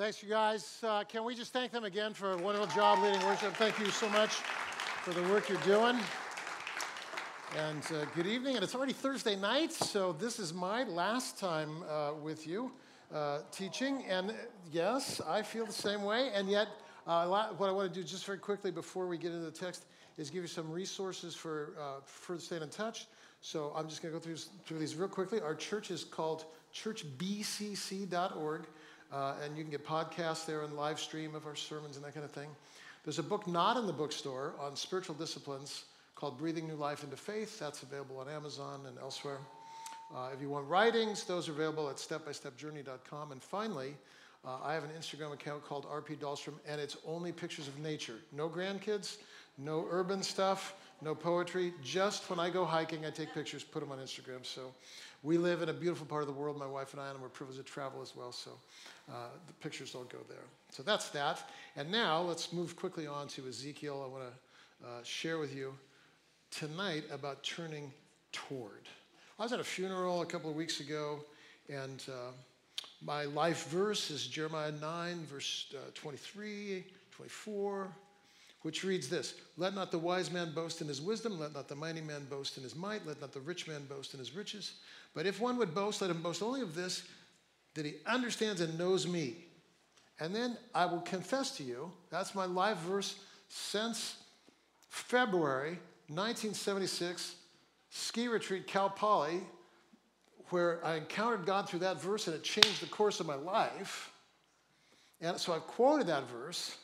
Thanks, you guys. Uh, can we just thank them again for a wonderful job leading worship? Thank you so much for the work you're doing. And uh, good evening. And it's already Thursday night, so this is my last time uh, with you uh, teaching. And uh, yes, I feel the same way. And yet, uh, what I want to do just very quickly before we get into the text is give you some resources for further staying in touch. So I'm just going to go through, through these real quickly. Our church is called churchbcc.org. Uh, and you can get podcasts there and live stream of our sermons and that kind of thing. There's a book not in the bookstore on spiritual disciplines called Breathing New Life into Faith. That's available on Amazon and elsewhere. Uh, if you want writings, those are available at stepbystepjourney.com. And finally, uh, I have an Instagram account called RP Dahlstrom, and it's only pictures of nature. No grandkids, no urban stuff, no poetry. Just when I go hiking, I take pictures, put them on Instagram. So we live in a beautiful part of the world, my wife and I, and we're privileged to travel as well. So uh, the pictures don't go there. So that's that. And now let's move quickly on to Ezekiel. I want to uh, share with you tonight about turning toward. I was at a funeral a couple of weeks ago, and uh, my life verse is Jeremiah 9, verse uh, 23, 24 which reads this Let not the wise man boast in his wisdom, let not the mighty man boast in his might, let not the rich man boast in his riches. But if one would boast, let him boast only of this, that he understands and knows me. And then I will confess to you, that's my live verse since February 1976, ski retreat, Cal Poly, where I encountered God through that verse and it changed the course of my life. And so I've quoted that verse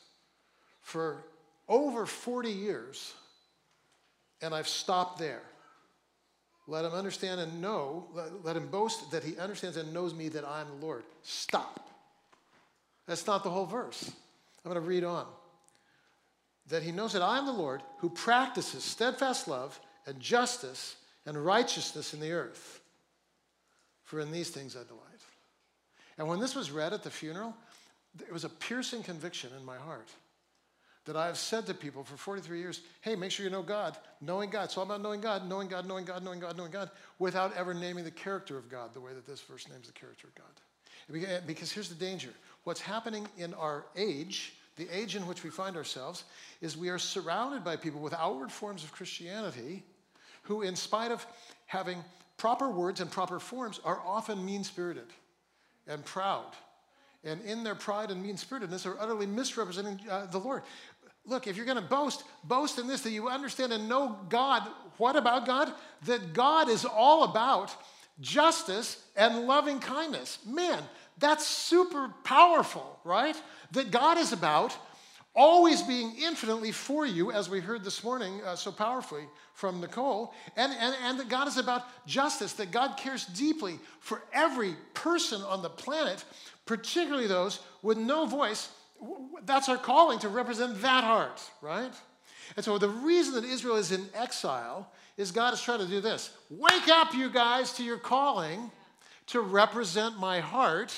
for over 40 years, and I've stopped there. Let him understand and know, let, let him boast that he understands and knows me that I am the Lord. Stop. That's not the whole verse. I'm going to read on. That he knows that I am the Lord who practices steadfast love and justice and righteousness in the earth. For in these things I delight. And when this was read at the funeral, there was a piercing conviction in my heart that I've said to people for 43 years hey, make sure you know God. Knowing God. It's all about knowing God, knowing God, knowing God, knowing God, knowing God, without ever naming the character of God the way that this verse names the character of God. Because here's the danger what's happening in our age, the age in which we find ourselves, is we are surrounded by people with outward forms of Christianity who, in spite of having proper words and proper forms, are often mean spirited and proud and in their pride and mean spiritedness are utterly misrepresenting uh, the Lord. Look, if you're going to boast, boast in this that you understand and know God. What about God? That God is all about justice and loving kindness. Man, that's super powerful, right? That God is about always being infinitely for you, as we heard this morning uh, so powerfully from Nicole, and, and, and that God is about justice, that God cares deeply for every person on the planet, particularly those with no voice that's our calling to represent that heart, right? And so the reason that Israel is in exile is God is trying to do this wake up, you guys, to your calling to represent my heart.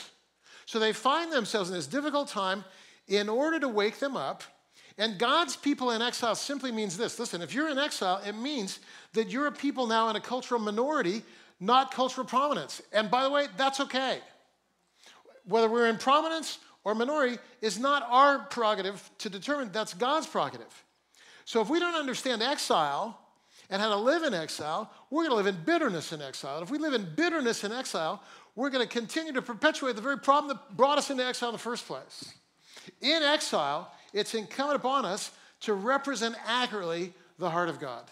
So they find themselves in this difficult time in order to wake them up. And God's people in exile simply means this listen, if you're in exile, it means that you're a people now in a cultural minority, not cultural prominence. And by the way, that's okay. Whether we're in prominence or minority is not our prerogative to determine, that's God's prerogative. So if we don't understand exile and how to live in exile, we're going to live in bitterness in exile. If we live in bitterness in exile, we're going to continue to perpetuate the very problem that brought us into exile in the first place. In exile, it's incumbent upon us to represent accurately the heart of God.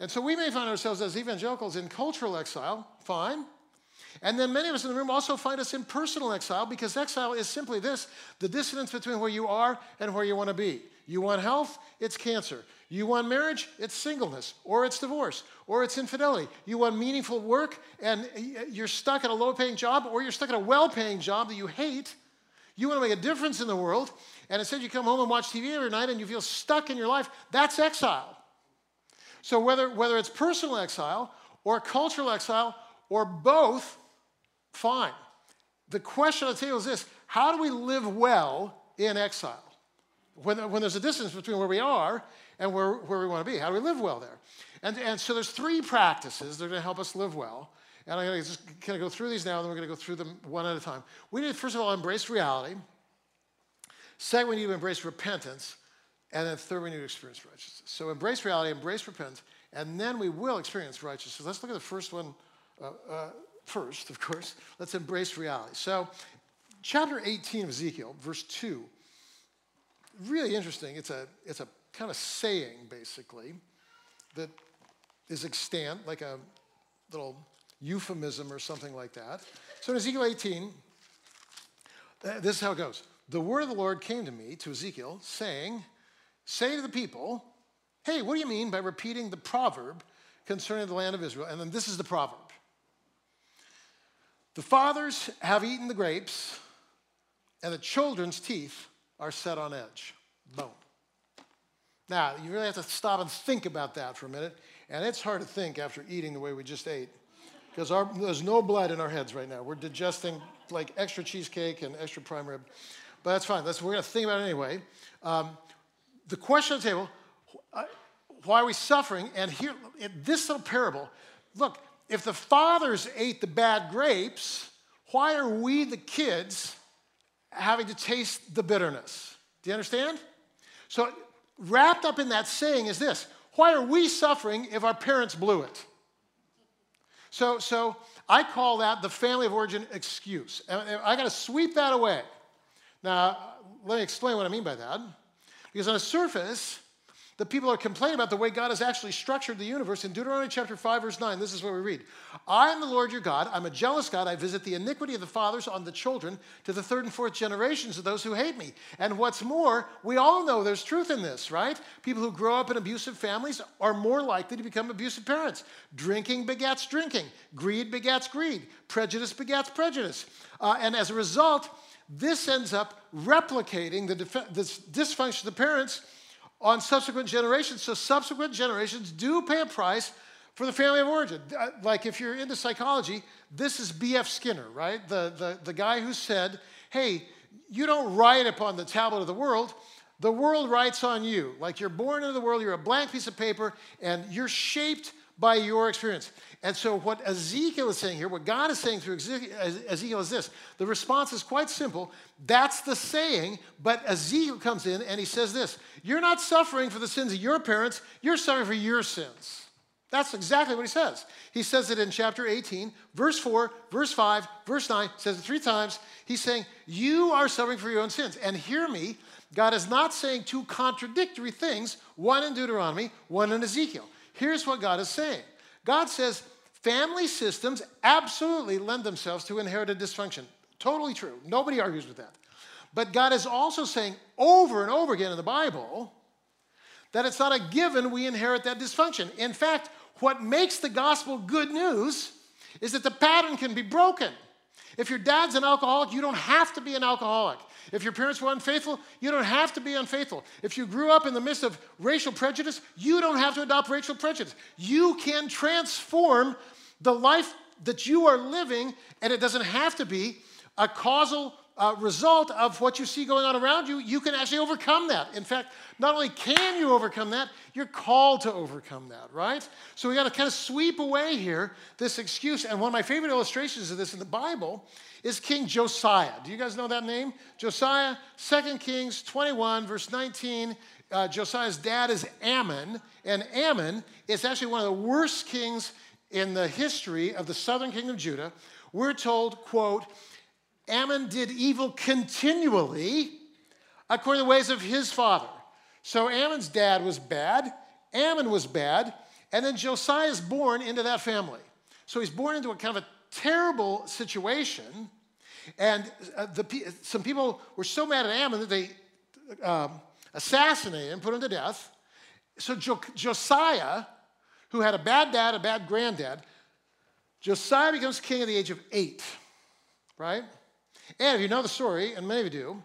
And so we may find ourselves as evangelicals in cultural exile, fine. And then many of us in the room also find us in personal exile because exile is simply this the dissonance between where you are and where you want to be. You want health, it's cancer. You want marriage, it's singleness, or it's divorce, or it's infidelity. You want meaningful work, and you're stuck at a low paying job, or you're stuck at a well paying job that you hate. You want to make a difference in the world, and instead you come home and watch TV every night and you feel stuck in your life. That's exile. So, whether, whether it's personal exile, or cultural exile, or both, Fine. The question on the table is this how do we live well in exile? When, when there's a distance between where we are and where, where we want to be, how do we live well there? And, and so there's three practices that are going to help us live well. And I'm going to just kind of go through these now, and then we're going to go through them one at a time. We need, to, first of all, embrace reality. Second, we need to embrace repentance. And then third, we need to experience righteousness. So embrace reality, embrace repentance, and then we will experience righteousness. Let's look at the first one uh, uh, first, of course. Let's embrace reality. So, chapter 18 of Ezekiel, verse 2, really interesting. It's a, it's a kind of saying, basically, that is extant, like a little euphemism or something like that. So in Ezekiel 18, uh, this is how it goes. The word of the Lord came to me, to Ezekiel, saying, Say to the people, hey, what do you mean by repeating the proverb concerning the land of Israel? And then this is the proverb The fathers have eaten the grapes, and the children's teeth are set on edge. Boom. Now, you really have to stop and think about that for a minute. And it's hard to think after eating the way we just ate because there's no blood in our heads right now. We're digesting like extra cheesecake and extra prime rib. But that's fine. That's, we're going to think about it anyway. Um, the question on the table uh, why are we suffering? And here, in this little parable, look, if the fathers ate the bad grapes, why are we, the kids, having to taste the bitterness? Do you understand? So, wrapped up in that saying is this why are we suffering if our parents blew it? So, so I call that the family of origin excuse. And I got to sweep that away. Now, let me explain what I mean by that. Because on the surface, the people are complaining about the way God has actually structured the universe. In Deuteronomy chapter 5, verse 9, this is what we read I am the Lord your God. I'm a jealous God. I visit the iniquity of the fathers on the children to the third and fourth generations of those who hate me. And what's more, we all know there's truth in this, right? People who grow up in abusive families are more likely to become abusive parents. Drinking begets drinking, greed begets greed, prejudice begets prejudice. Uh, and as a result, this ends up replicating the def- this dysfunction of the parents on subsequent generations. So subsequent generations do pay a price for the family of origin. Uh, like if you're into psychology, this is B.F. Skinner, right? The, the, the guy who said, hey, you don't write upon the tablet of the world, the world writes on you. Like you're born into the world, you're a blank piece of paper, and you're shaped by your experience. And so, what Ezekiel is saying here, what God is saying through Ezekiel is this the response is quite simple. That's the saying, but Ezekiel comes in and he says this You're not suffering for the sins of your parents, you're suffering for your sins. That's exactly what he says. He says it in chapter 18, verse 4, verse 5, verse 9, says it three times. He's saying, You are suffering for your own sins. And hear me, God is not saying two contradictory things, one in Deuteronomy, one in Ezekiel. Here's what God is saying God says family systems absolutely lend themselves to inherited dysfunction. Totally true. Nobody argues with that. But God is also saying over and over again in the Bible that it's not a given we inherit that dysfunction. In fact, what makes the gospel good news is that the pattern can be broken. If your dad's an alcoholic, you don't have to be an alcoholic. If your parents were unfaithful, you don't have to be unfaithful. If you grew up in the midst of racial prejudice, you don't have to adopt racial prejudice. You can transform the life that you are living, and it doesn't have to be a causal uh, result of what you see going on around you. You can actually overcome that. In fact, not only can you overcome that, you're called to overcome that, right? So we got to kind of sweep away here this excuse. And one of my favorite illustrations of this in the Bible is King Josiah. Do you guys know that name? Josiah, 2 Kings 21, verse 19. Uh, Josiah's dad is Amon, and Amon is actually one of the worst kings in the history of the southern kingdom of Judah. We're told, quote, Amon did evil continually according to the ways of his father. So Amon's dad was bad, Amon was bad, and then Josiah is born into that family. So he's born into a kind of a terrible situation. And uh, the, some people were so mad at Amon that they um, assassinated him, put him to death. So jo- Josiah, who had a bad dad, a bad granddad, Josiah becomes king at the age of eight, right? And if you know the story, and many of you do,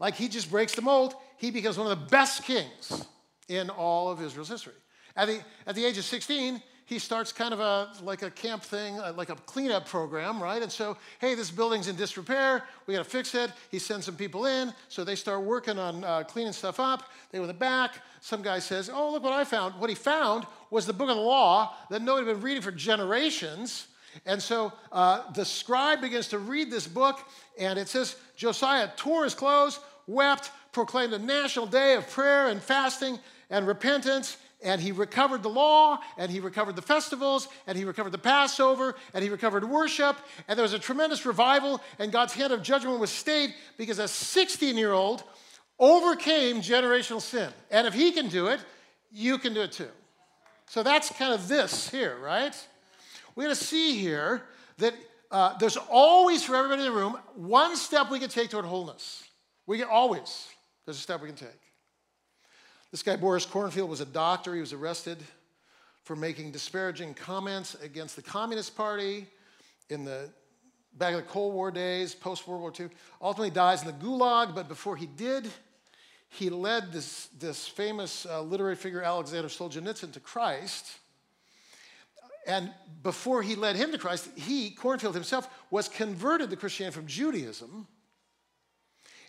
like he just breaks the mold, he becomes one of the best kings in all of Israel's history. At the, at the age of 16, he starts kind of a like a camp thing, uh, like a cleanup program, right? And so, hey, this building's in disrepair. We got to fix it. He sends some people in, so they start working on uh, cleaning stuff up. They in the back. Some guy says, "Oh, look what I found." What he found was the book of the law that nobody had been reading for generations. And so uh, the scribe begins to read this book, and it says Josiah tore his clothes, wept, proclaimed a national day of prayer and fasting and repentance, and he recovered the law, and he recovered the festivals, and he recovered the Passover, and he recovered worship, and there was a tremendous revival, and God's hand of judgment was stayed because a 16 year old overcame generational sin. And if he can do it, you can do it too. So that's kind of this here, right? We're going to see here that uh, there's always, for everybody in the room, one step we can take toward wholeness. We can always, there's a step we can take. This guy, Boris Kornfeld, was a doctor. He was arrested for making disparaging comments against the Communist Party in the back in the Cold War days, post World War II. Ultimately dies in the Gulag, but before he did, he led this, this famous uh, literary figure, Alexander Solzhenitsyn, to Christ. And before he led him to Christ, he, Kornfeld himself, was converted to Christianity from Judaism.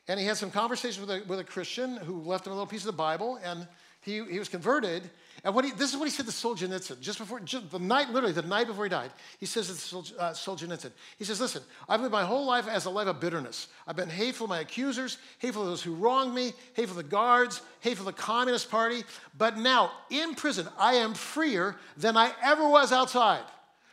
And he had some conversations with a, with a Christian who left him a little piece of the Bible, and he, he was converted. And what he, this is what he said to Solzhenitsyn, just before, just the night, literally the night before he died. He says to uh, Solzhenitsyn, he says, listen, I've lived my whole life as a life of bitterness. I've been hateful to my accusers, hateful to those who wronged me, hateful to the guards, hateful to the Communist Party. But now, in prison, I am freer than I ever was outside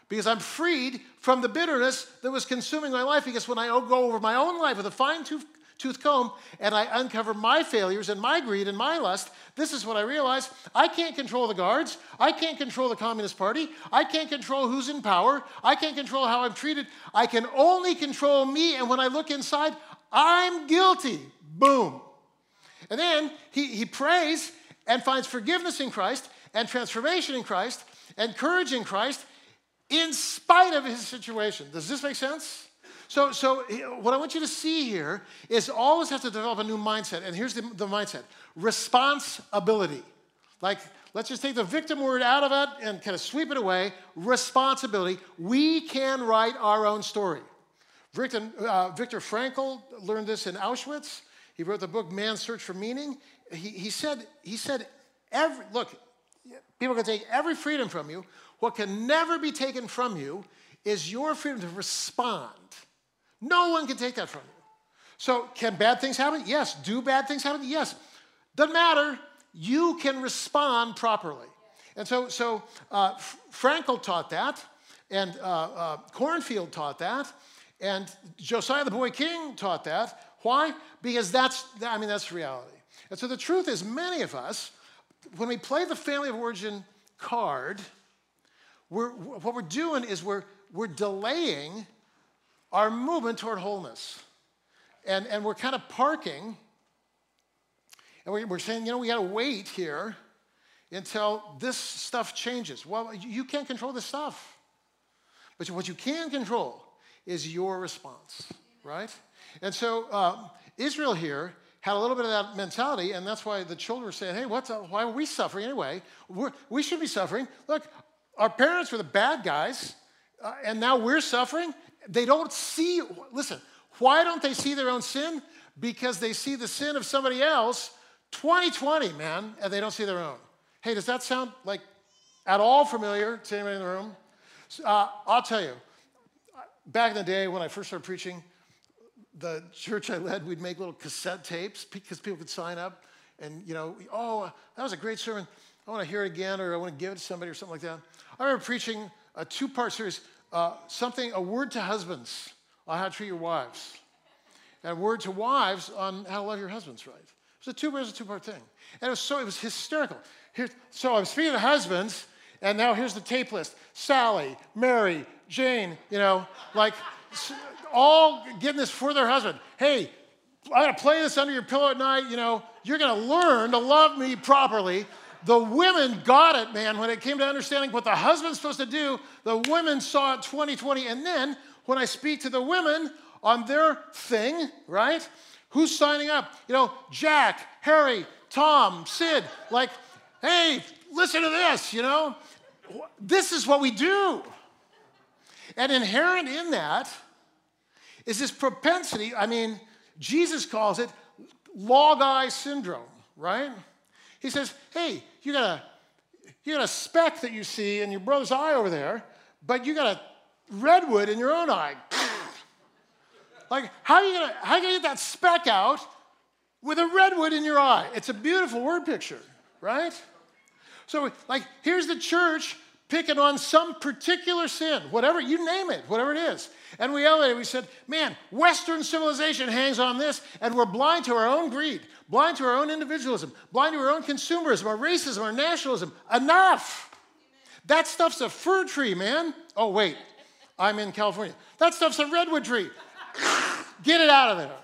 because I'm freed from the bitterness that was consuming my life. Because when I go over my own life with a fine tooth tooth comb and I uncover my failures and my greed and my lust, this is what I realize. I can't control the guards. I can't control the Communist Party. I can't control who's in power. I can't control how I'm treated. I can only control me. And when I look inside, I'm guilty. Boom. And then he, he prays and finds forgiveness in Christ and transformation in Christ and courage in Christ in spite of his situation. Does this make sense? So, so what I want you to see here is always have to develop a new mindset. And here's the, the mindset responsibility. Like, let's just take the victim word out of it and kind of sweep it away. Responsibility. We can write our own story. Viktor, uh, Viktor Frankl learned this in Auschwitz. He wrote the book Man's Search for Meaning. He, he said, he said every, look, people can take every freedom from you. What can never be taken from you is your freedom to respond no one can take that from you. So, can bad things happen? Yes. Do bad things happen? Yes. Doesn't matter. You can respond properly. And so, so uh, Frankl taught that, and uh, uh, Kornfeld taught that, and Josiah the Boy King taught that. Why? Because that's, I mean, that's reality. And so the truth is, many of us, when we play the family of origin card, we're, what we're doing is we're, we're delaying our movement toward wholeness. And, and we're kind of parking, and we're saying, you know, we got to wait here until this stuff changes. Well, you can't control this stuff. But what you can control is your response, right? And so uh, Israel here had a little bit of that mentality, and that's why the children were saying, hey, what's up? why are we suffering anyway? We're, we should be suffering. Look, our parents were the bad guys, uh, and now we're suffering, they don't see, listen, why don't they see their own sin? Because they see the sin of somebody else 2020, man, and they don't see their own. Hey, does that sound like at all familiar to anybody in the room? Uh, I'll tell you, back in the day when I first started preaching, the church I led, we'd make little cassette tapes because people could sign up and, you know, oh, that was a great sermon. I want to hear it again or I want to give it to somebody or something like that. I remember preaching a two part series uh, something, a word to husbands on how to treat your wives, and a word to wives on how to love your husbands right. It was a two, it was a two-part thing, and it was so it was hysterical. Here, so I'm speaking to husbands, and now here's the tape list: Sally, Mary, Jane. You know, like all getting this for their husband. Hey, I gotta play this under your pillow at night. You know, you're gonna learn to love me properly the women got it, man. When it came to understanding what the husband's supposed to do, the women saw it 2020. And then when I speak to the women on their thing, right? Who's signing up? You know, Jack, Harry, Tom, Sid, like, hey, listen to this, you know? This is what we do. And inherent in that is this propensity. I mean, Jesus calls it log eye syndrome, right? He says, hey, you got a you got a speck that you see in your brother's eye over there, but you got a redwood in your own eye. like, how are you gonna how are you gonna get that speck out with a redwood in your eye? It's a beautiful word picture, right? So, like, here's the church picking on some particular sin, whatever, you name it, whatever it is. And we elevated, we said, man, Western civilization hangs on this, and we're blind to our own greed, blind to our own individualism, blind to our own consumerism, our racism, our nationalism. Enough! That stuff's a fir tree, man. Oh, wait, I'm in California. That stuff's a redwood tree. Get it out of there.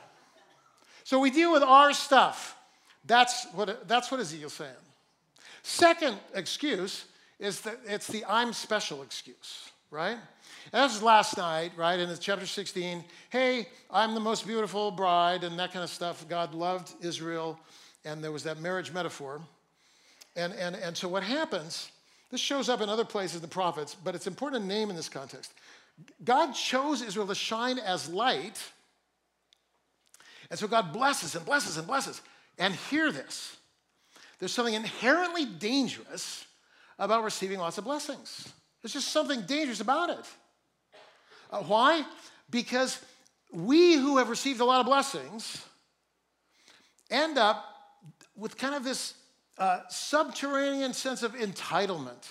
So we deal with our stuff. That's what, that's what Ezekiel's saying. Second excuse is that it's the I'm special excuse, right? And was last night, right? In chapter 16, hey, I'm the most beautiful bride, and that kind of stuff. God loved Israel, and there was that marriage metaphor. And, and, and so what happens, this shows up in other places in the prophets, but it's important to name in this context. God chose Israel to shine as light, and so God blesses and blesses and blesses. And hear this there's something inherently dangerous about receiving lots of blessings. There's just something dangerous about it. Uh, why? Because we who have received a lot of blessings end up with kind of this uh, subterranean sense of entitlement.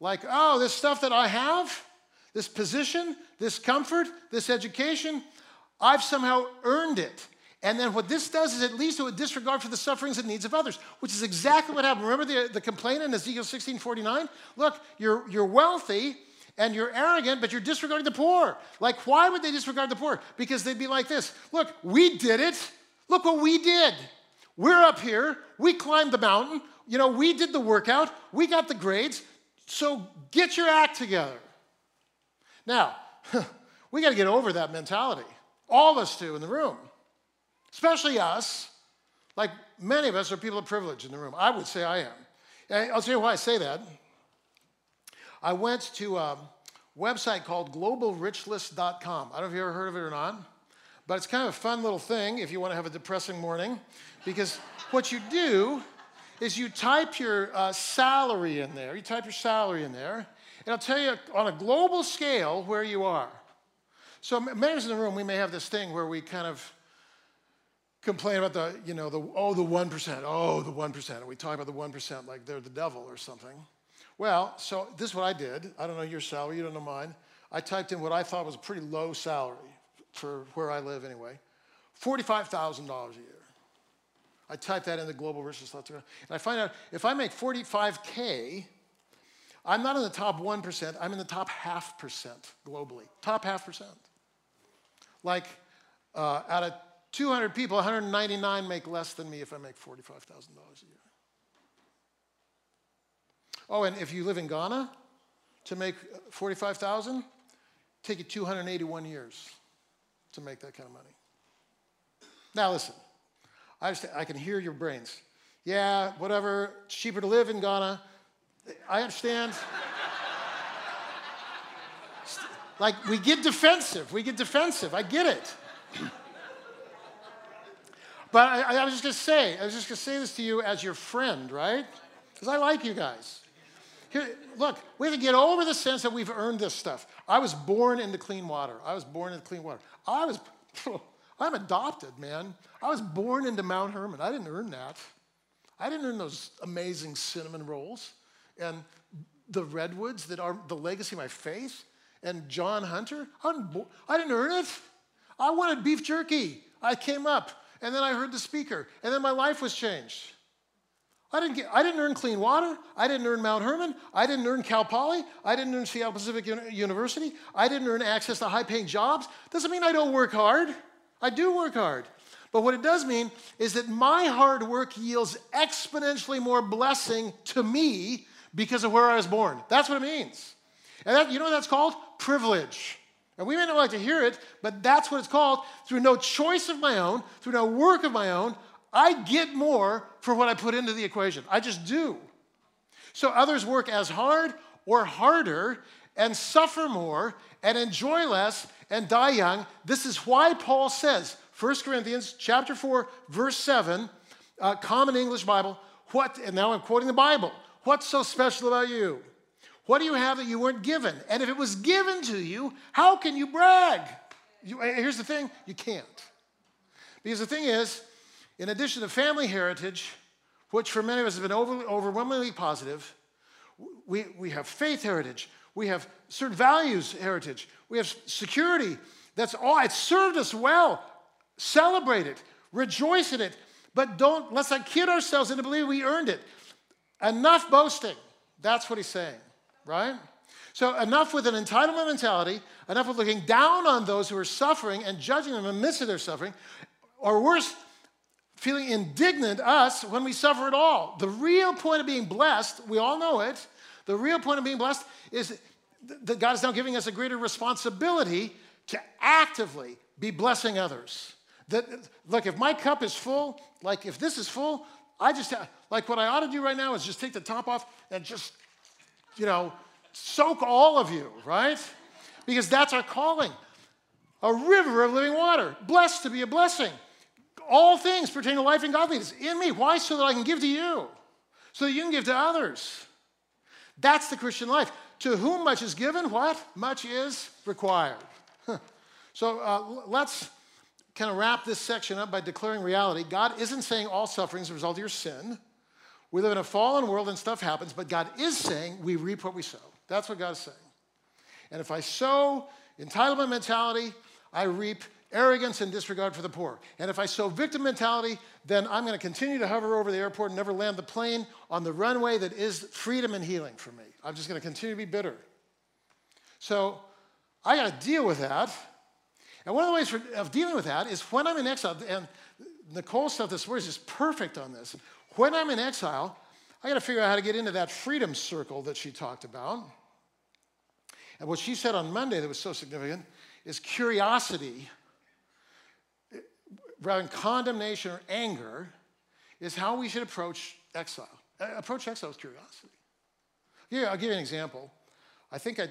Like, oh, this stuff that I have, this position, this comfort, this education, I've somehow earned it. And then what this does is it leads to a disregard for the sufferings and needs of others, which is exactly what happened. Remember the, the complaint in Ezekiel 16 49? Look, you're, you're wealthy and you're arrogant, but you're disregarding the poor. Like, why would they disregard the poor? Because they'd be like this Look, we did it. Look what we did. We're up here. We climbed the mountain. You know, we did the workout. We got the grades. So get your act together. Now, we got to get over that mentality. All of us do in the room especially us. Like many of us are people of privilege in the room. I would say I am. And I'll tell you why I say that. I went to a website called globalrichlist.com. I don't know if you ever heard of it or not, but it's kind of a fun little thing if you want to have a depressing morning, because what you do is you type your uh, salary in there. You type your salary in there, and it'll tell you on a global scale where you are. So us in the room, we may have this thing where we kind of complain about the, you know, the, oh, the 1%, oh, the 1%. And we talk about the 1% like they're the devil or something. Well, so this is what I did. I don't know your salary, you don't know mine. I typed in what I thought was a pretty low salary for where I live anyway $45,000 a year. I typed that in the global versus and I find out if I make 45K, I'm not in the top 1%, I'm in the top half percent globally. Top half percent. Like uh, out of 200 people, 199 make less than me if I make $45,000 a year. Oh, and if you live in Ghana, to make 45,000, take you 281 years to make that kind of money. Now listen, I, just, I can hear your brains. Yeah, whatever, it's cheaper to live in Ghana. I understand. like, we get defensive. We get defensive. I get it. But I, I was just going to say, I was just going to say this to you as your friend, right? Because I like you guys. Here, look, we have to get over the sense that we've earned this stuff. I was born into clean water. I was born into clean water. I was, I'm adopted, man. I was born into Mount Hermon. I didn't earn that. I didn't earn those amazing cinnamon rolls and the redwoods that are the legacy of my faith and John Hunter. I didn't, I didn't earn it. I wanted beef jerky. I came up. And then I heard the speaker, and then my life was changed. I didn't, get, I didn't earn clean water. I didn't earn Mount Hermon. I didn't earn Cal Poly. I didn't earn Seattle Pacific University. I didn't earn access to high paying jobs. Doesn't mean I don't work hard. I do work hard. But what it does mean is that my hard work yields exponentially more blessing to me because of where I was born. That's what it means. And that, you know what that's called? Privilege. And we may not like to hear it, but that's what it's called. Through no choice of my own, through no work of my own, I get more for what I put into the equation. I just do. So others work as hard or harder and suffer more and enjoy less and die young. This is why Paul says, 1 Corinthians chapter 4, verse 7, uh, common English Bible, what, and now I'm quoting the Bible, what's so special about you? What do you have that you weren't given? And if it was given to you, how can you brag? You, here's the thing you can't. Because the thing is, in addition to family heritage, which for many of us has been over, overwhelmingly positive, we, we have faith heritage, we have certain values heritage, we have security. That's all. It served us well. Celebrate it, rejoice in it, but don't let's not kid ourselves into believing we earned it. Enough boasting. That's what he's saying, right? So, enough with an entitlement mentality, enough with looking down on those who are suffering and judging them in the midst of their suffering, or worse, feeling indignant us when we suffer at all. The real point of being blessed, we all know it, the real point of being blessed is that God is now giving us a greater responsibility to actively be blessing others. That, look, if my cup is full, like if this is full, I just, like what I ought to do right now is just take the top off and just, you know, soak all of you, right? Because that's our calling. A river of living water, blessed to be a blessing. All things pertain to life and godliness in me. Why? So that I can give to you, so that you can give to others. That's the Christian life. To whom much is given, what? Much is required. so uh, let's kind of wrap this section up by declaring reality. God isn't saying all suffering is a result of your sin. We live in a fallen world and stuff happens, but God is saying we reap what we sow. That's what God is saying. And if I sow entitlement mentality, I reap arrogance and disregard for the poor. And if I sow victim mentality, then I'm going to continue to hover over the airport and never land the plane on the runway that is freedom and healing for me. I'm just going to continue to be bitter. So I got to deal with that. And one of the ways for, of dealing with that is when I'm in exile, and Nicole's stuff this morning is just perfect on this. When I'm in exile, I got to figure out how to get into that freedom circle that she talked about. And what she said on Monday that was so significant is curiosity, rather than condemnation or anger, is how we should approach exile. Uh, approach exile with curiosity. Yeah, I'll give you an example. I think I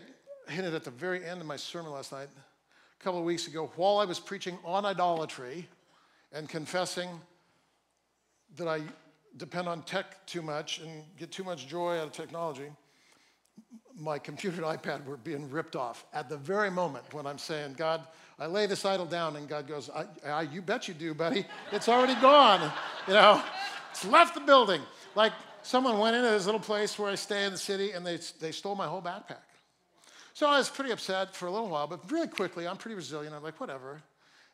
hinted at the very end of my sermon last night a couple of weeks ago while I was preaching on idolatry and confessing that I depend on tech too much and get too much joy out of technology, my computer and iPad were being ripped off at the very moment when I'm saying, God, I lay this idol down, and God goes, I, I, You bet you do, buddy. It's already gone. You know, it's left the building. Like someone went into this little place where I stay in the city and they, they stole my whole backpack. So I was pretty upset for a little while, but really quickly, I'm pretty resilient. I'm like, whatever,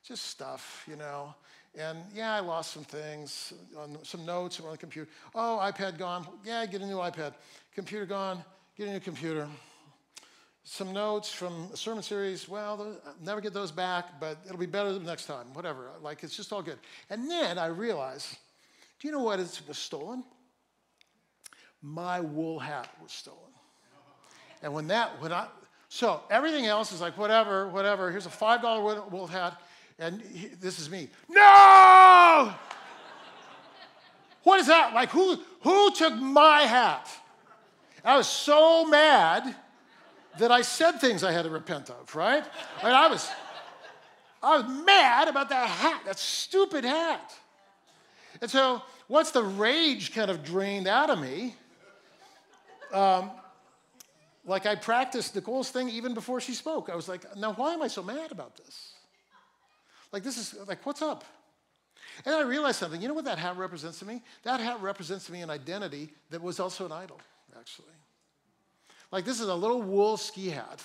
just stuff, you know. And yeah, I lost some things, on some notes on the computer. Oh, iPad gone. Yeah, get a new iPad. Computer gone. Get a new computer. Some notes from a sermon series. Well, never get those back, but it'll be better next time. Whatever. Like it's just all good. And then I realize, do you know what was stolen? My wool hat was stolen. And when that, when I, so everything else is like, whatever, whatever. Here's a $5 wool hat, and he, this is me. No! what is that? Like, who, who took my hat? I was so mad that I said things I had to repent of, right? I, mean, I was, I was mad about that hat, that stupid hat. And so once the rage kind of drained out of me, um, like I practiced Nicole's thing even before she spoke. I was like, now why am I so mad about this? Like, this is like, what's up? And I realized something. You know what that hat represents to me? That hat represents to me an identity that was also an idol, actually. Like, this is a little wool ski hat,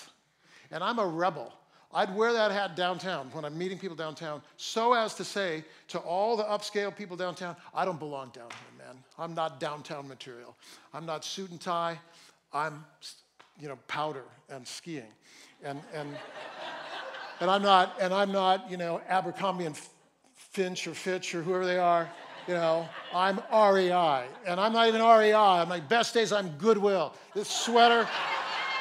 and I'm a rebel. I'd wear that hat downtown when I'm meeting people downtown, so as to say to all the upscale people downtown, I don't belong down here, man. I'm not downtown material. I'm not suit and tie. I'm you know, powder and skiing. And, and, and I'm not, and I'm not, you know, Abercrombie and Finch or Fitch or whoever they are. You know, I'm REI. And I'm not even REI. On my best days, I'm Goodwill. This sweater,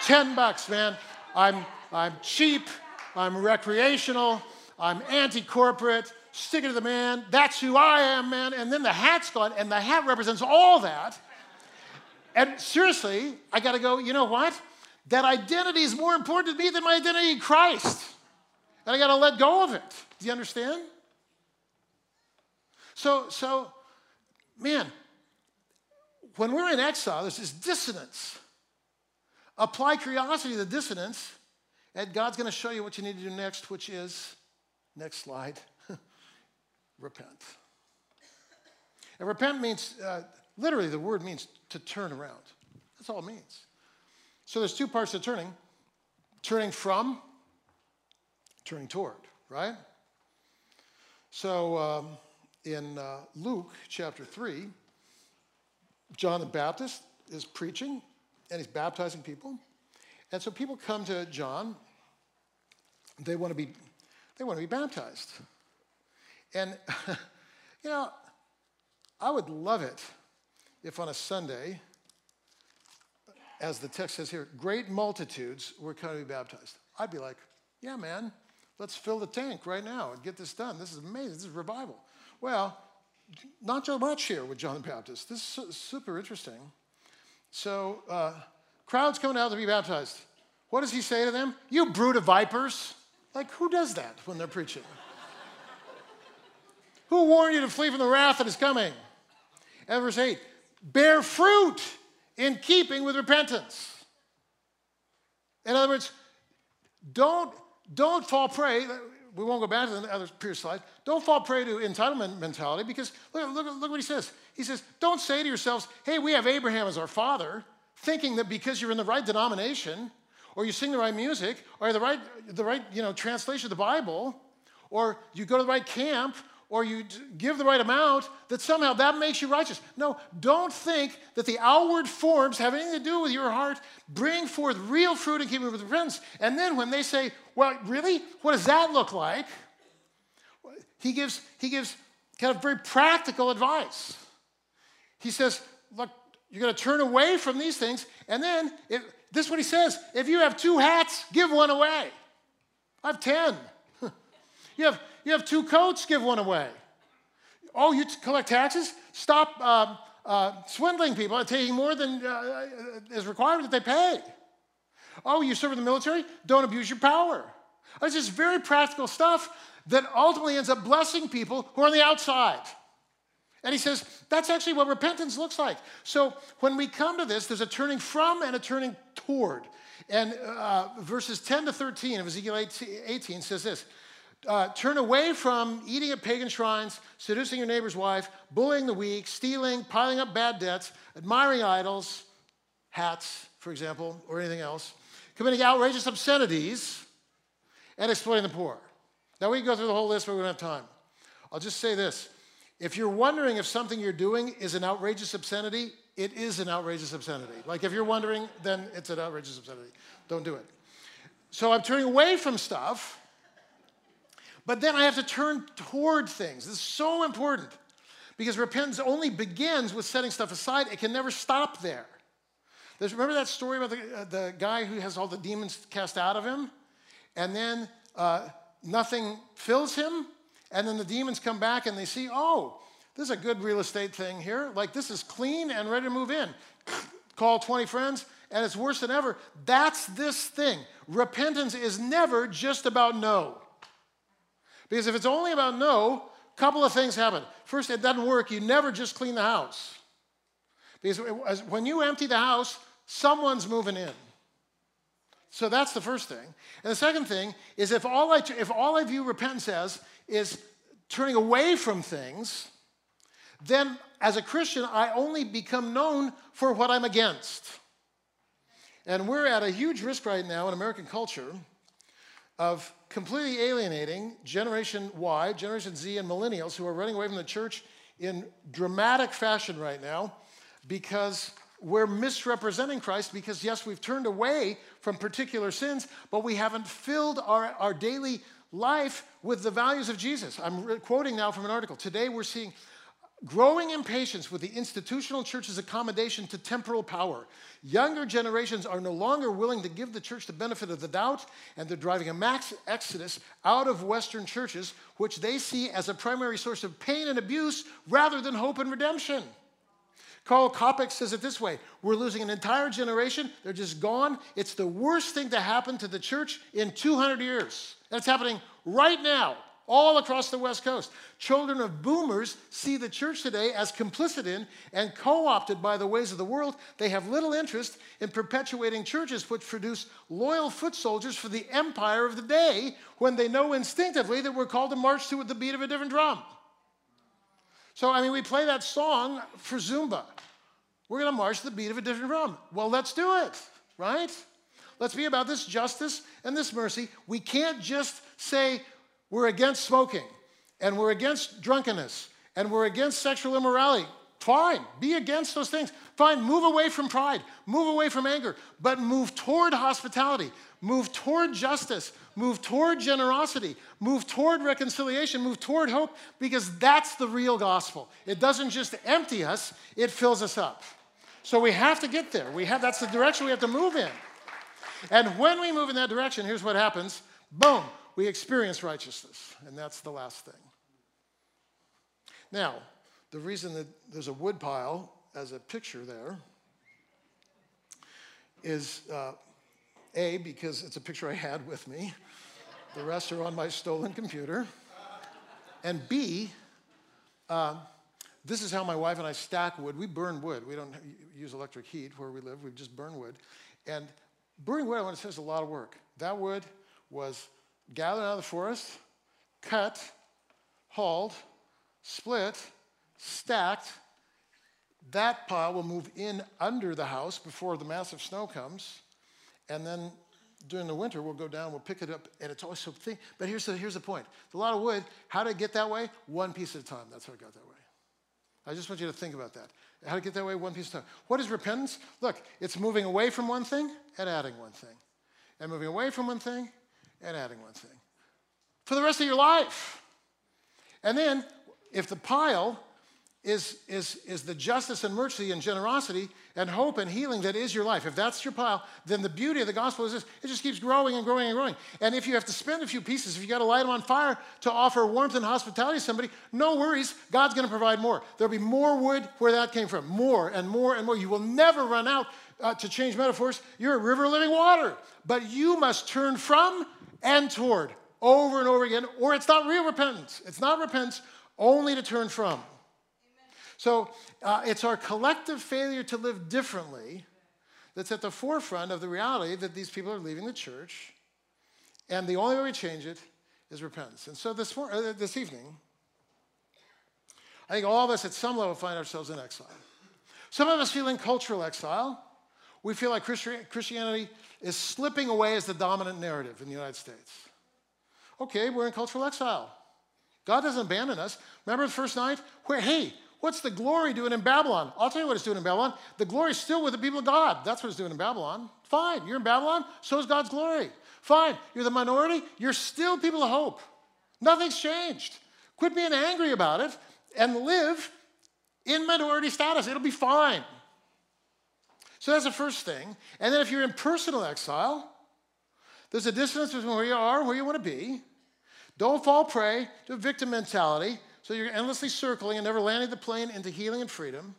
10 bucks, man. I'm, I'm cheap. I'm recreational. I'm anti corporate. Stick it to the man. That's who I am, man. And then the hat's gone, and the hat represents all that. And seriously, I got to go, you know what? That identity is more important to me than my identity in Christ. And I got to let go of it. Do you understand? So, so, man, when we're in exile, there's this dissonance apply curiosity to the dissonance, and God's going to show you what you need to do next, which is, next slide, repent. And repent means, uh, literally, the word means to turn around. That's all it means. So there's two parts to turning turning from, turning toward, right? So um, in uh, Luke chapter 3, John the Baptist is preaching and he's baptizing people. And so people come to John, they want to be, they want to be baptized. And, you know, I would love it if on a Sunday, as the text says here, great multitudes were coming to be baptized. I'd be like, yeah, man, let's fill the tank right now and get this done. This is amazing. This is revival. Well, not so much here with John the Baptist. This is super interesting. So, uh, crowds coming out to be baptized. What does he say to them? You brood of vipers. Like, who does that when they're preaching? who warned you to flee from the wrath that is coming? And verse 8, bear fruit in keeping with repentance. In other words, don't, don't fall prey. We won't go back to the other previous slide. Don't fall prey to entitlement mentality because look, look, look what he says. He says, Don't say to yourselves, hey, we have Abraham as our father, thinking that because you're in the right denomination, or you sing the right music, or the right, the right you know, translation of the Bible, or you go to the right camp, or you give the right amount, that somehow that makes you righteous. No, don't think that the outward forms have anything to do with your heart. Bring forth real fruit in keeping with repentance. And then when they say, well, really? What does that look like? He gives, he gives kind of very practical advice. He says, look, you're going to turn away from these things. And then, if, this is what he says if you have two hats, give one away. I have 10. you have you have two coats, give one away. Oh, you collect taxes? Stop uh, uh, swindling people taking more than uh, is required that they pay. Oh, you serve in the military? Don't abuse your power. It's just very practical stuff that ultimately ends up blessing people who are on the outside. And he says that's actually what repentance looks like. So when we come to this, there's a turning from and a turning toward. And uh, verses 10 to 13 of Ezekiel 18 says this uh, turn away from eating at pagan shrines, seducing your neighbor's wife, bullying the weak, stealing, piling up bad debts, admiring idols, hats, for example, or anything else, committing outrageous obscenities, and exploiting the poor. Now, we can go through the whole list, but we don't have time. I'll just say this. If you're wondering if something you're doing is an outrageous obscenity, it is an outrageous obscenity. Like if you're wondering, then it's an outrageous obscenity. Don't do it. So I'm turning away from stuff but then I have to turn toward things. This is so important because repentance only begins with setting stuff aside, it can never stop there. There's, remember that story about the, uh, the guy who has all the demons cast out of him? And then uh, nothing fills him? And then the demons come back and they see, oh, this is a good real estate thing here. Like, this is clean and ready to move in. Call 20 friends, and it's worse than ever. That's this thing. Repentance is never just about no. Because if it's only about no, a couple of things happen. First, it doesn't work. You never just clean the house. Because when you empty the house, someone's moving in. So that's the first thing. And the second thing is if all I, if all I view repentance as is turning away from things, then as a Christian, I only become known for what I'm against. And we're at a huge risk right now in American culture of completely alienating Generation Y, Generation Z, and millennials who are running away from the church in dramatic fashion right now because we're misrepresenting Christ because, yes, we've turned away from particular sins, but we haven't filled our, our daily life with the values of Jesus. I'm quoting now from an article. Today we're seeing growing impatience with the institutional church's accommodation to temporal power. Younger generations are no longer willing to give the church the benefit of the doubt, and they're driving a mass exodus out of Western churches, which they see as a primary source of pain and abuse rather than hope and redemption. Karl Kopek says it this way We're losing an entire generation. They're just gone. It's the worst thing to happen to the church in 200 years. It's happening right now all across the West Coast. Children of boomers see the church today as complicit in and co opted by the ways of the world. They have little interest in perpetuating churches which produce loyal foot soldiers for the empire of the day when they know instinctively that we're called to march to the beat of a different drum. So, I mean, we play that song for Zumba. We're going to march to the beat of a different drum. Well, let's do it, right? Let's be about this justice and this mercy. We can't just say, we're against smoking and we're against drunkenness and we're against sexual immorality. Fine, be against those things. Fine, move away from pride, move away from anger, but move toward hospitality, move toward justice, move toward generosity, move toward reconciliation, move toward hope, because that's the real gospel. It doesn't just empty us, it fills us up. So we have to get there. We have, that's the direction we have to move in. And when we move in that direction, here's what happens boom, we experience righteousness. And that's the last thing. Now, the reason that there's a wood pile as a picture there is uh, A, because it's a picture I had with me, the rest are on my stolen computer, and B, uh, this is how my wife and I stack wood. We burn wood. We don't use electric heat where we live. We just burn wood. And burning wood, I want to say, is a lot of work. That wood was gathered out of the forest, cut, hauled, split, stacked. That pile will move in under the house before the massive snow comes. And then during the winter, we'll go down, we'll pick it up, and it's always so thin. But here's the, here's the point. It's a lot of wood. How did it get that way? One piece at a time. That's how it got that way. I just want you to think about that. How to get that way one piece at a time. What is repentance? Look, it's moving away from one thing and adding one thing. And moving away from one thing and adding one thing. For the rest of your life. And then, if the pile is, is, is the justice and mercy and generosity and hope and healing that is your life. If that's your pile, then the beauty of the gospel is this it just keeps growing and growing and growing. And if you have to spend a few pieces, if you got to light them on fire to offer warmth and hospitality to somebody, no worries, God's going to provide more. There'll be more wood where that came from, more and more and more. You will never run out. Uh, to change metaphors, you're a river of living water, but you must turn from and toward over and over again, or it's not real repentance. It's not repentance, only to turn from. So uh, it's our collective failure to live differently that's at the forefront of the reality that these people are leaving the church. And the only way we change it is repentance. And so this, uh, this evening, I think all of us at some level find ourselves in exile. Some of us feel in cultural exile. We feel like Christianity is slipping away as the dominant narrative in the United States. Okay, we're in cultural exile. God doesn't abandon us. Remember the first night? Where, hey, What's the glory doing in Babylon? I'll tell you what it's doing in Babylon. The glory is still with the people of God. That's what it's doing in Babylon. Fine, you're in Babylon, so is God's glory. Fine, you're the minority, you're still people of hope. Nothing's changed. Quit being angry about it and live in minority status. It'll be fine. So that's the first thing. And then if you're in personal exile, there's a distance between where you are and where you want to be. Don't fall prey to a victim mentality. So you're endlessly circling and never landing the plane into healing and freedom.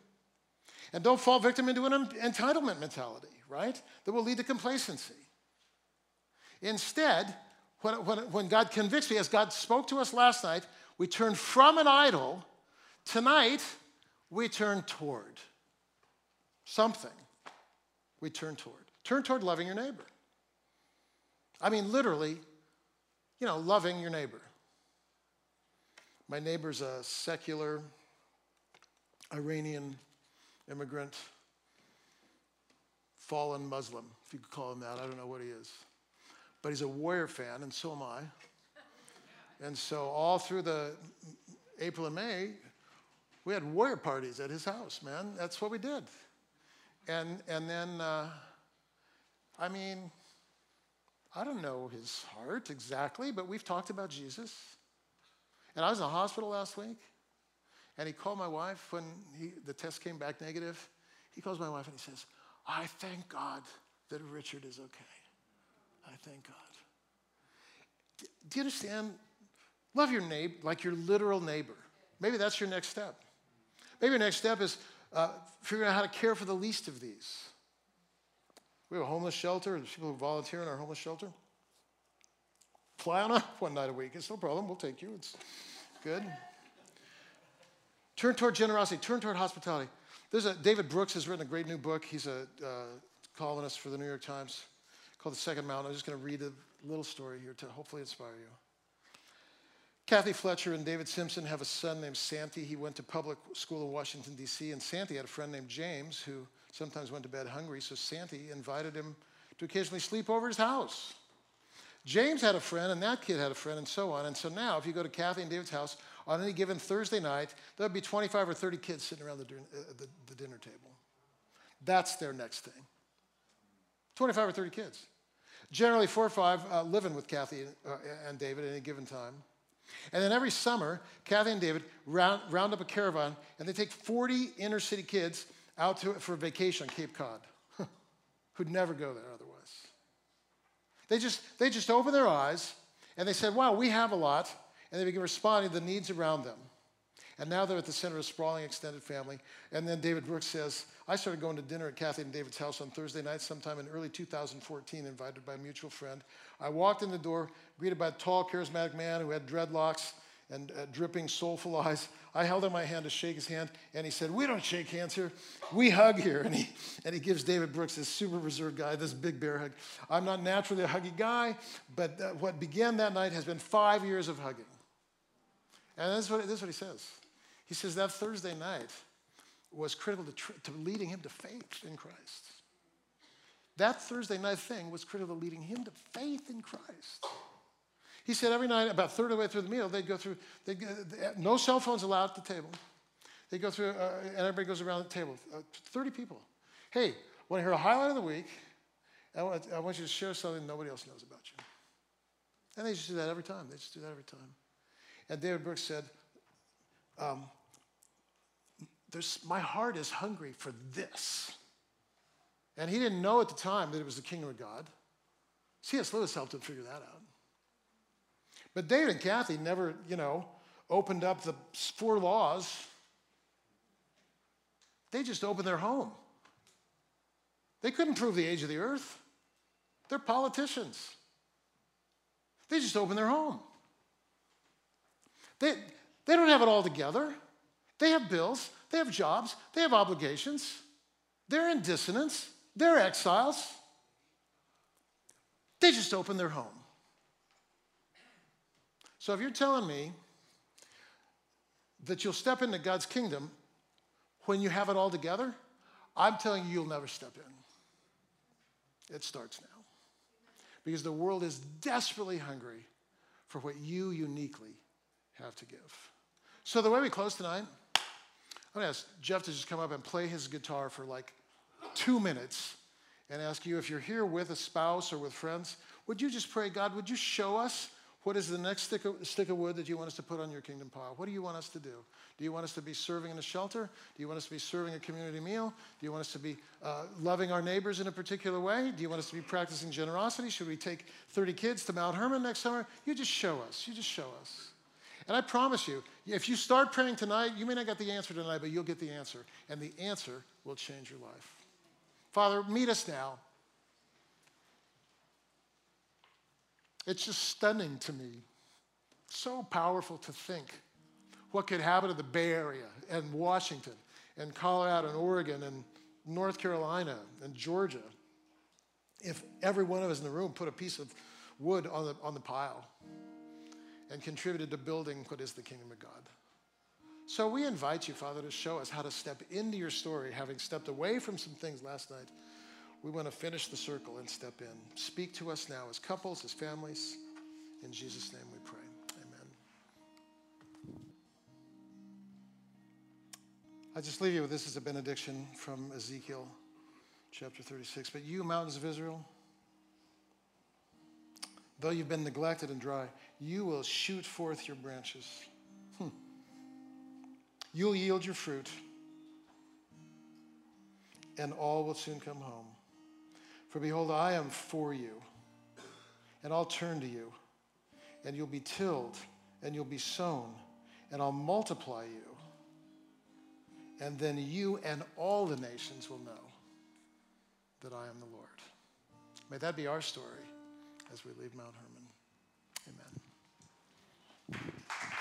And don't fall victim into an entitlement mentality, right? That will lead to complacency. Instead, when, when, when God convicts me, as God spoke to us last night, we turn from an idol. Tonight, we turn toward something. We turn toward. Turn toward loving your neighbor. I mean, literally, you know, loving your neighbor. My neighbor's a secular Iranian immigrant, fallen Muslim, if you could call him that. I don't know what he is. But he's a Warrior fan, and so am I. And so, all through the April and May, we had warrior parties at his house, man. That's what we did. And, and then, uh, I mean, I don't know his heart exactly, but we've talked about Jesus. And I was in the hospital last week, and he called my wife when he, the test came back negative. He calls my wife and he says, I thank God that Richard is okay. I thank God. Do you understand? Love your neighbor like your literal neighbor. Maybe that's your next step. Maybe your next step is uh, figuring out how to care for the least of these. We have a homeless shelter, there's people who volunteer in our homeless shelter. Fly on up one night a week. It's no problem. We'll take you. It's good. Turn toward generosity. Turn toward hospitality. There's a David Brooks has written a great new book. He's a uh, columnist for the New York Times called The Second Mountain. I'm just going to read a little story here to hopefully inspire you. Kathy Fletcher and David Simpson have a son named Santi. He went to public school in Washington, D.C., and Santi had a friend named James who sometimes went to bed hungry, so Santi invited him to occasionally sleep over his house. James had a friend, and that kid had a friend, and so on. And so now, if you go to Kathy and David's house on any given Thursday night, there'll be 25 or 30 kids sitting around the, uh, the, the dinner table. That's their next thing. 25 or 30 kids. Generally, four or five uh, living with Kathy uh, and David at any given time. And then every summer, Kathy and David round, round up a caravan and they take 40 inner city kids out to, for vacation on Cape Cod who'd never go there otherwise. They just, they just opened their eyes and they said, wow, we have a lot. And they began responding to the needs around them. And now they're at the center of a sprawling extended family. And then David Brooks says, I started going to dinner at Kathy and David's house on Thursday night, sometime in early 2014, invited by a mutual friend. I walked in the door, greeted by a tall, charismatic man who had dreadlocks and uh, dripping, soulful eyes. I held out my hand to shake his hand, and he said, We don't shake hands here, we hug here. And he, and he gives David Brooks, this super reserved guy, this big bear hug. I'm not naturally a huggy guy, but uh, what began that night has been five years of hugging. And this is what, what he says. He says that Thursday night was critical to, tr- to leading him to faith in Christ. That Thursday night thing was critical to leading him to faith in Christ. He said every night, about third of the way through the meal, they'd go through, they'd, no cell phones allowed at the table. They go through, uh, and everybody goes around the table, uh, 30 people. Hey, want to hear a highlight of the week? I want, I want you to share something nobody else knows about you. And they just do that every time. They just do that every time. And David Brooks said, um, my heart is hungry for this. And he didn't know at the time that it was the kingdom of God. C.S. Lewis helped him figure that out. But David and Kathy never, you know, opened up the four laws. They just opened their home. They couldn't prove the age of the earth. They're politicians. They just opened their home. They, they don't have it all together. They have bills, they have jobs, they have obligations. They're in dissonance, they're exiles. They just opened their home. So if you're telling me that you'll step into God's kingdom when you have it all together, I'm telling you, you'll never step in. It starts now. Because the world is desperately hungry for what you uniquely have to give. So, the way we close tonight, I'm to ask Jeff to just come up and play his guitar for like two minutes and ask you if you're here with a spouse or with friends, would you just pray, God, would you show us what is the next stick of, stick of wood that you want us to put on your kingdom pile? What do you want us to do? Do you want us to be serving in a shelter? Do you want us to be serving a community meal? Do you want us to be uh, loving our neighbors in a particular way? Do you want us to be practicing generosity? Should we take 30 kids to Mount Hermon next summer? You just show us. You just show us. And I promise you, if you start praying tonight, you may not get the answer tonight, but you'll get the answer. And the answer will change your life. Father, meet us now. It's just stunning to me. So powerful to think what could happen in the Bay Area and Washington and Colorado and Oregon and North Carolina and Georgia if every one of us in the room put a piece of wood on the, on the pile and contributed to building what is the kingdom of God. So we invite you, Father, to show us how to step into your story, having stepped away from some things last night. We want to finish the circle and step in. Speak to us now as couples, as families. In Jesus' name we pray. Amen. I just leave you with this as a benediction from Ezekiel chapter 36. But you, mountains of Israel, though you've been neglected and dry, you will shoot forth your branches. You'll yield your fruit, and all will soon come home. For behold, I am for you, and I'll turn to you, and you'll be tilled, and you'll be sown, and I'll multiply you. And then you and all the nations will know that I am the Lord. May that be our story as we leave Mount Hermon. Amen.